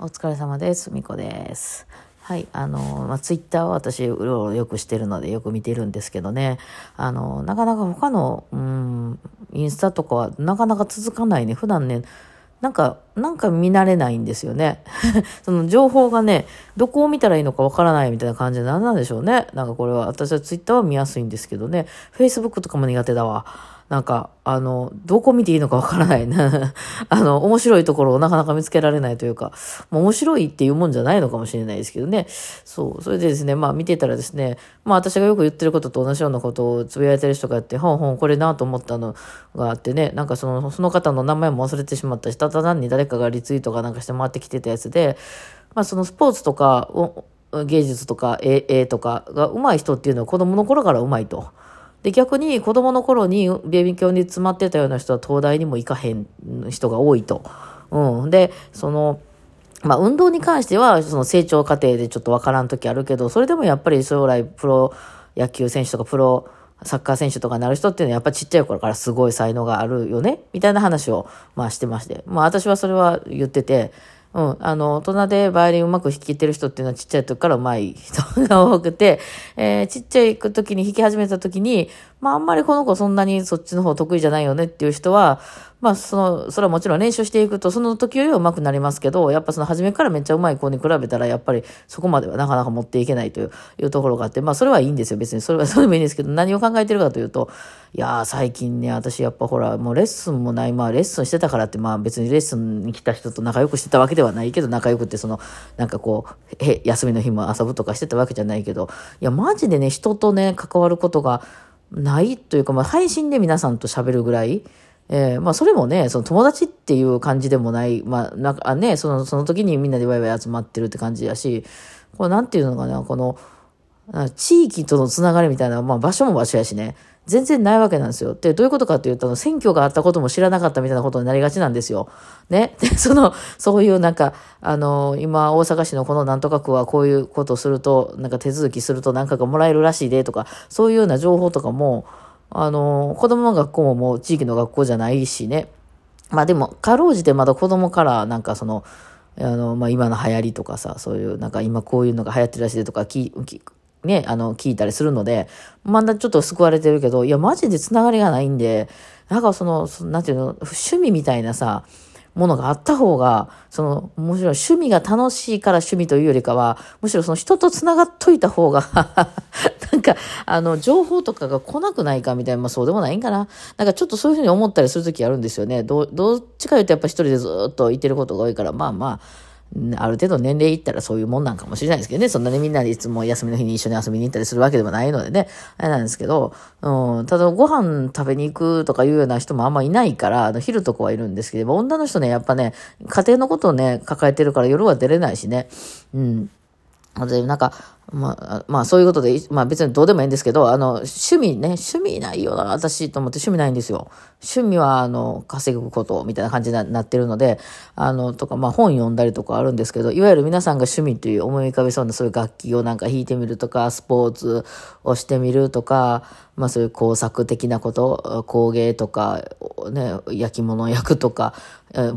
お疲れ様です。みこです。はい。あの、まあ、ツイッターは私、うろうろよくしてるのでよく見てるんですけどね。あの、なかなか他の、うん、インスタとかはなかなか続かないね。普段ね、なんか、なんか見慣れないんですよね。その情報がね、どこを見たらいいのかわからないみたいな感じで何なんでしょうね。なんかこれは、私はツイッターは見やすいんですけどね。Facebook とかも苦手だわ。なんか、あの、どこ見ていいのかわからないな。あの、面白いところをなかなか見つけられないというか、もう面白いっていうもんじゃないのかもしれないですけどね。そう。それでですね、まあ見てたらですね、まあ私がよく言ってることと同じようなことをつぶやいてる人があって、ほんほんこれなと思ったのがあってね、なんかその、その方の名前も忘れてしまったし、ただ単に誰かがリツイートがなんかして回ってきてたやつで、まあそのスポーツとか、芸術とか絵とかが上手い人っていうのは子供の頃から上手いと。で、逆に子供の頃に勉強に詰まってたような人は東大にも行かへん人が多いと。うん。で、その、まあ、運動に関しては、その成長過程でちょっとわからん時あるけど、それでもやっぱり将来プロ野球選手とかプロサッカー選手とかになる人っていうのはやっぱちっちゃい頃からすごい才能があるよね？みたいな話を、まあしてまして。まあ私はそれは言ってて、うん。あの、大人でバイオリンうまく弾けてる人っていうのはちっちゃい時からうまい人が多くて、えー、ちっちゃい時に弾き始めた時に、まああんまりこの子そんなにそっちの方得意じゃないよねっていう人は、まあその、それはもちろん練習していくとその時よりは上手くなりますけど、やっぱその初めからめっちゃ上手い子に比べたらやっぱりそこまではなかなか持っていけないというところがあって、まあそれはいいんですよ。別にそれは それでもいいんですけど、何を考えてるかというと、いやー最近ね、私やっぱほら、もうレッスンもない、まあレッスンしてたからって、まあ別にレッスンに来た人と仲良くしてたわけではないけど、仲良くってその、なんかこう、へ、休みの日も遊ぶとかしてたわけじゃないけど、いやマジでね、人とね、関わることがないというか、まあ配信で皆さんと喋るぐらい、えー、まあそれもね、その友達っていう感じでもない、まあなんかね、その、その時にみんなでワイワイ集まってるって感じやし、これなんていうのかな、この、地域とのつながりみたいな、まあ場所も場所やしね、全然ないわけなんですよ。で、どういうことかっていうと、選挙があったことも知らなかったみたいなことになりがちなんですよ。ね。で、その、そういうなんか、あの、今、大阪市のこのなんとか区はこういうことをすると、なんか手続きするとなんかがもらえるらしいでとか、そういうような情報とかも、あの、子供の学校ももう地域の学校じゃないしね。まあでも、かろうじてまだ子供からなんかその、あの、まあ今の流行りとかさ、そういうなんか今こういうのが流行ってるらしいでとか、き、き、ね、あの、聞いたりするので、まだちょっと救われてるけど、いや、マジでつながりがないんで、なんかその、なんていうの、趣味みたいなさ、ものがあった方が、その、むしろ趣味が楽しいから趣味というよりかは、むしろその人と繋がっといた方が なんか、あの、情報とかが来なくないかみたいな、まあそうでもないんかな。なんかちょっとそういうふうに思ったりするときあるんですよね。ど、どっちか言うとやっぱ一人でずっといてることが多いから、まあまあ、ある程度年齢いったらそういうもんなんかもしれないですけどね。そんなにみんなでいつも休みの日に一緒に遊びに行ったりするわけでもないのでね。あれなんですけど、うん、ただご飯食べに行くとかいうような人もあんまいないから、あの昼とかはいるんですけど、女の人ね、やっぱね、家庭のことをね、抱えてるから夜は出れないしね。うん。で、なんか、まあ、まあ、そういうことで、まあ別にどうでもいいんですけど、あの、趣味ね、趣味ないよな、私と思って趣味ないんですよ。趣味は、あの、稼ぐこと、みたいな感じになってるので、あの、とか、まあ本読んだりとかあるんですけど、いわゆる皆さんが趣味という思い浮かべそうなそういう楽器をなんか弾いてみるとか、スポーツをしてみるとか、まあそういう工作的なこと、工芸とか、ね、焼き物を焼くとか、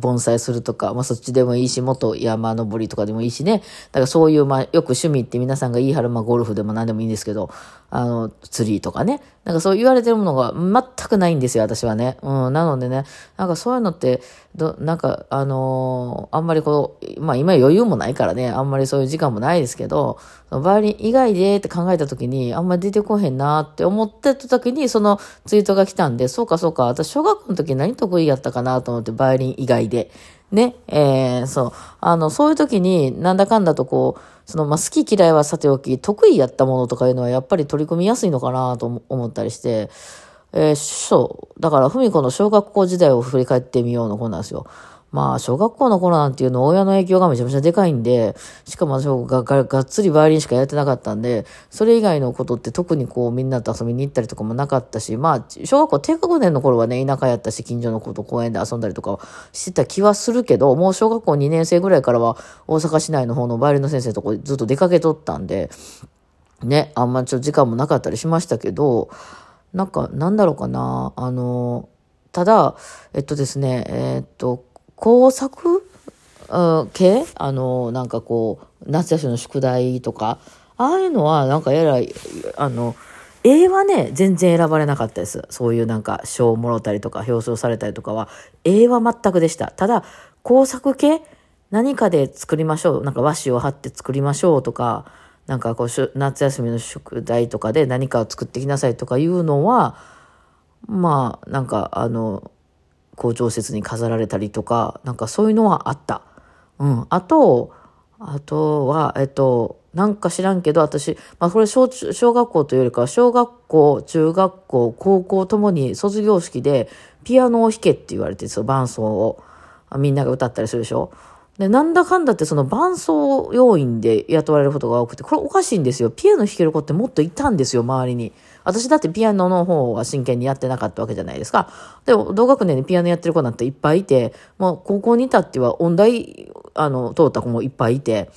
盆栽するとか、まあそっちでもいいし、元山登りとかでもいいしね。だからそういう、まあよく趣味って皆さんが言い張る、まあゴルフでも何でもいいんですけど、あの、釣りとかね。なんかそう言われてるものが全くないんですよ、私はね。うん、なのでね、なんかそういうのって、ど、なんか、あのー、あんまりこう、まあ今余裕もないからね、あんまりそういう時間もないですけど、バイオリン以外でって考えた時に、あんまり出てこへんなって思ってた時に、そのツイートが来たんで、そうかそうか、私小学校の時何得意やったかなと思って、バイオリン以外で。ね、えー、そう。あの、そういう時に、なんだかんだとこう、その、まあ、好き嫌いはさておき、得意やったものとかいうのはやっぱり取り組みやすいのかなと思ったりして、えー、そう。だから、ふみこの小学校時代を振り返ってみようの子なんですよ。まあ、小学校の頃なんていうの親の影響がめちゃめちゃでかいんで、しかも私がががっつりバイオリンしかやってなかったんで、それ以外のことって特にこうみんなと遊びに行ったりとかもなかったし、まあ、小学校低学年の頃はね、田舎やったし、近所の子と公園で遊んだりとかしてた気はするけど、もう小学校2年生ぐらいからは大阪市内の方のバイオリンの先生とこずっと出かけとったんで、ね、あんまちょっと時間もなかったりしましたけど、なんか、なんだろうかな、あの、ただ、えっとですね、えっと、工作？系？あの、なんかこう、夏休みの宿題とか、ああいうのはなんかえらい、あの、絵はね、全然選ばれなかったです。そういうなんか賞をもろたりとか表彰されたりとかは、絵は全くでした。ただ、工作系？何かで作りましょう？なんか和紙を貼って作りましょうとか、なんかこう、夏休みの宿題とかで何かを作ってきなさいとかいうのは、まあ、なんかあの、校長説に飾られたりとか、なんかそういうのはあった。うん。あと、あとは、えっと、なんか知らんけど、私、まあこれ小小学校というよりかは、小学校、中学校、高校ともに卒業式でピアノを弾けって言われて、その伴奏を。みんなが歌ったりするでしょで、なんだかんだってその伴奏要員で雇われることが多くて、これおかしいんですよ。ピアノ弾ける子ってもっといたんですよ、周りに。私だってピアノの方は真剣にやってなかったわけじゃないですか。でも、同学年にピアノやってる子なんていっぱいいて、もう高校にいたっては音大、あの、通った子もいっぱいいて、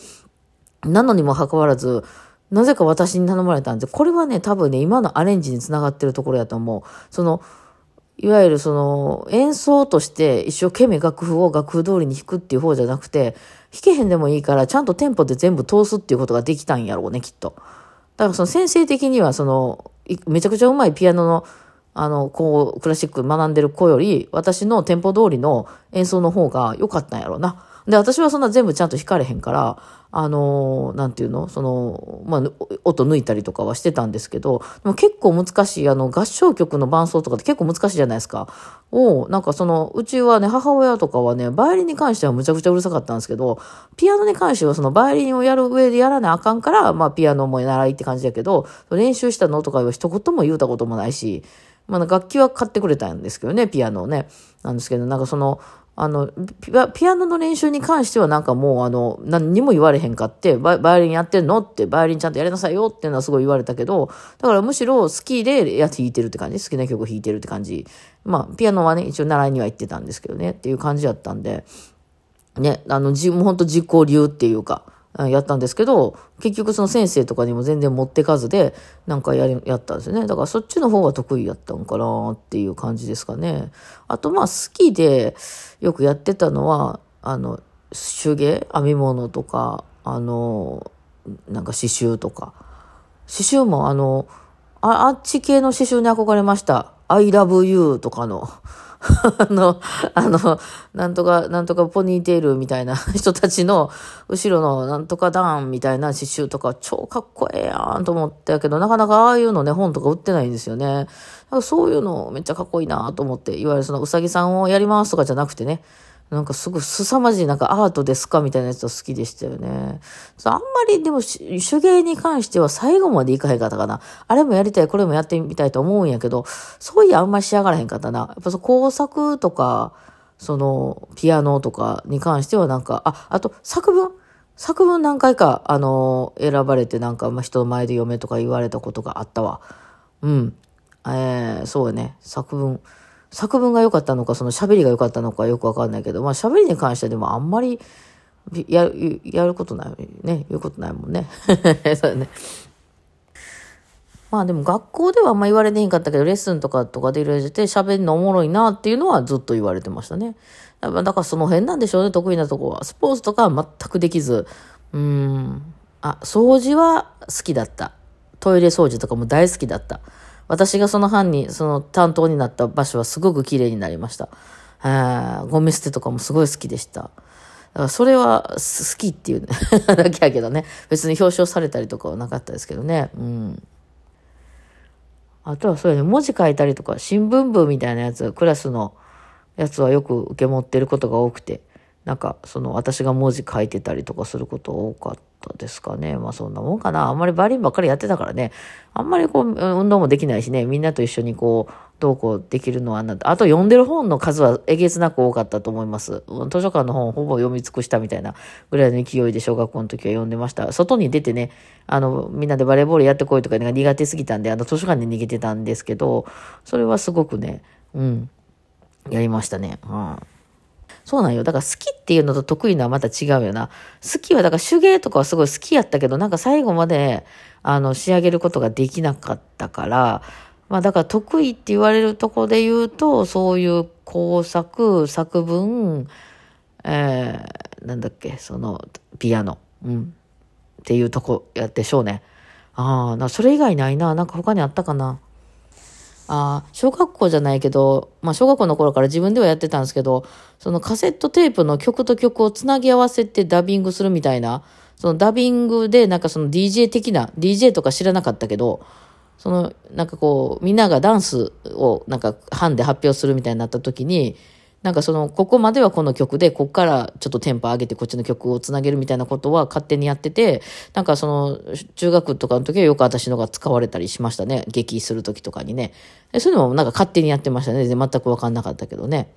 なのにもかかわらず、なぜか私に頼まれたんです、これはね、多分ね、今のアレンジにつながってるところやと思う。その、いわゆるその演奏として一生懸命楽譜を楽譜通りに弾くっていう方じゃなくて、弾けへんでもいいからちゃんとテンポで全部通すっていうことができたんやろうね、きっと。だからその先生的にはその、めちゃくちゃうまいピアノの、あの、こう、クラシック学んでる子より、私のテンポ通りの演奏の方が良かったんやろうな。で、私はそんな全部ちゃんと弾かれへんから、あの、なんていうの？その、まあ、音抜いたりとかはしてたんですけど、でも結構難しい、あの、合唱曲の伴奏とかって結構難しいじゃないですか。を、なんかその、うちはね、母親とかはね、バイオリンに関してはむちゃくちゃうるさかったんですけど、ピアノに関してはそのバイオリンをやる上でやらなあかんから、まあ、ピアノも習いって感じだけど、練習したのとかは一言も言うたこともないし、まあ、楽器は買ってくれたんですけどね、ピアノをね。なんですけど、なんかその、あの、ピアノの練習に関してはなんかもうあの、何にも言われへんかって、バイオリンやってんのって、バイオリンちゃんとやりなさいよっていうのはすごい言われたけど、だからむしろ好きでやつ弾いてるって感じ、好きな曲弾いてるって感じ？まあ、ピアノはね、一応習いには行ってたんですけどね、っていう感じだったんで、ね、あの、じ、もうほんと実行流っていうか、やったんですけど、結局その先生とかにも全然持ってかずで、なんかやり、やったんですよね。だからそっちの方が得意やったんかなっていう感じですかね。あとまあ好きでよくやってたのは、あの、手芸？編み物とか、あの、なんか刺繍とか。刺繍もあの、ああっち系の刺繍に憧れました。I love you とかの。あの、あの、なんとか、なんとかポニーテールみたいな 人たちの、後ろのなんとかダーンみたいな刺繍とか超かっこええやんと思ったけど、なかなかああいうのね、本とか売ってないんですよね。そういうのめっちゃかっこいいなと思って、いわゆるそのうさぎさんをやりますとかじゃなくてね、なんかすごい凄まじいなんかアートですかみたいなやつは好きでしたよね。あんまりでも手芸に関しては最後までいかへんかったかな。あれもやりたい、これもやってみたいと思うんやけど、そういやあんまり仕上がらへんかったな。やっぱそ工作とか、そのピアノとかに関してはなんか、あ、あと作文？作文何回か、あの、選ばれてなんか、まあ、人の前で読めとか言われたことがあったわ。うん。えー、そうね。作文。作文が良かったのか、その喋りが良かったのかよくわかんないけど、まあ喋りに関してでもあんまりやる、やることないね。言うことないもんね。そうね。まあでも学校ではあんま言われてへんかったけど、レッスンとかとかで入れて喋るのおもろいなっていうのはずっと言われてましたね。だからその辺なんでしょうね、得意なとこは。スポーツとかは全くできず。うん。あ、掃除は好きだった。トイレ掃除とかも大好きだった。私がその班に、その担当になった場所はすごく綺麗になりました。えーゴミ捨てとかもすごい好きでした。だからそれは好きっていう だけやけどね。別に表彰されたりとかはなかったですけどね。うん。あとはそうやね、文字書いたりとか、新聞部みたいなやつ、クラスのやつはよく受け持ってることが多くて、なんか、その私が文字書いてたりとかすること多かったですかね。まあそんなもんかな。あんまりバリンばっかりやってたからね。あんまりこう、運動もできないしね。みんなと一緒にこう、どうこうできるのはなあと読んでる本の数はえげつなく多かったと思います。図書館の本ほぼ読み尽くしたみたいなぐらいの勢いで小学校の時は読んでました。外に出てね、あの、みんなでバレーボールやってこいとか苦手すぎたんで、あの図書館に逃げてたんですけど、それはすごくね、うん、やりましたね。うんそうなんよ。だから好きっていうのと得意のはまた違うよな。好きは、だから手芸とかはすごい好きやったけど、なんか最後まで、あの、仕上げることができなかったから、まあだから得意って言われるとこで言うと、そういう工作、作文、えー、なんだっけ、その、ピアノ。うん。っていうとこやでしょうね。ああ、な、それ以外ないな。なんか他にあったかな。あ、小学校じゃないけど、まあ小学校の頃から自分ではやってたんですけど、そのカセットテープの曲と曲をつなぎ合わせてダビングするみたいな、そのダビングでなんかその DJ 的な、DJ とか知らなかったけど、そのなんかこう、みんながダンスをなんか班で発表するみたいになった時に、なんかその、ここまではこの曲で、こっからちょっとテンポ上げてこっちの曲をつなげるみたいなことは勝手にやってて、なんかその、中学とかの時はよく私のが使われたりしましたね。劇する時とかにね。そういうのもなんか勝手にやってましたね。全くわかんなかったけどね。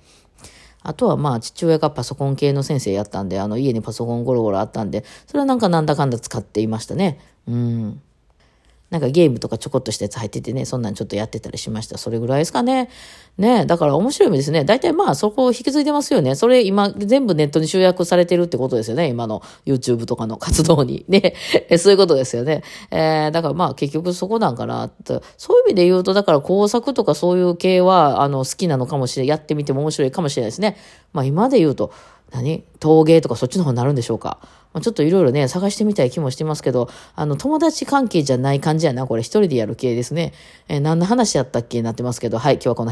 あとはまあ父親がパソコン系の先生やったんで、あの家にパソコンゴロゴロあったんで、それはなんかなんだかんだ使っていましたね。うん。なんかゲームとかちょこっとしたやつ入っててね、そんなんちょっとやってたりしました。それぐらいですかね。ねだから面白いですね。大体まあそこを引き継いでますよね。それ今全部ネットに集約されてるってことですよね。今の YouTube とかの活動に。ね。そういうことですよね。えー、だからまあ結局そこなんかな。そういう意味で言うと、だから工作とかそういう系は、あの、好きなのかもしれない。やってみても面白いかもしれないですね。まあ今で言うと、何？陶芸とかそっちの方になるんでしょうか。まあ、ちょっといろいろね、探してみたい気もしてますけど、あの、友達関係じゃない感じやな。これ一人でやる系ですね。えー何の話やったっけ？なってますけど、はい、今日はこの辺。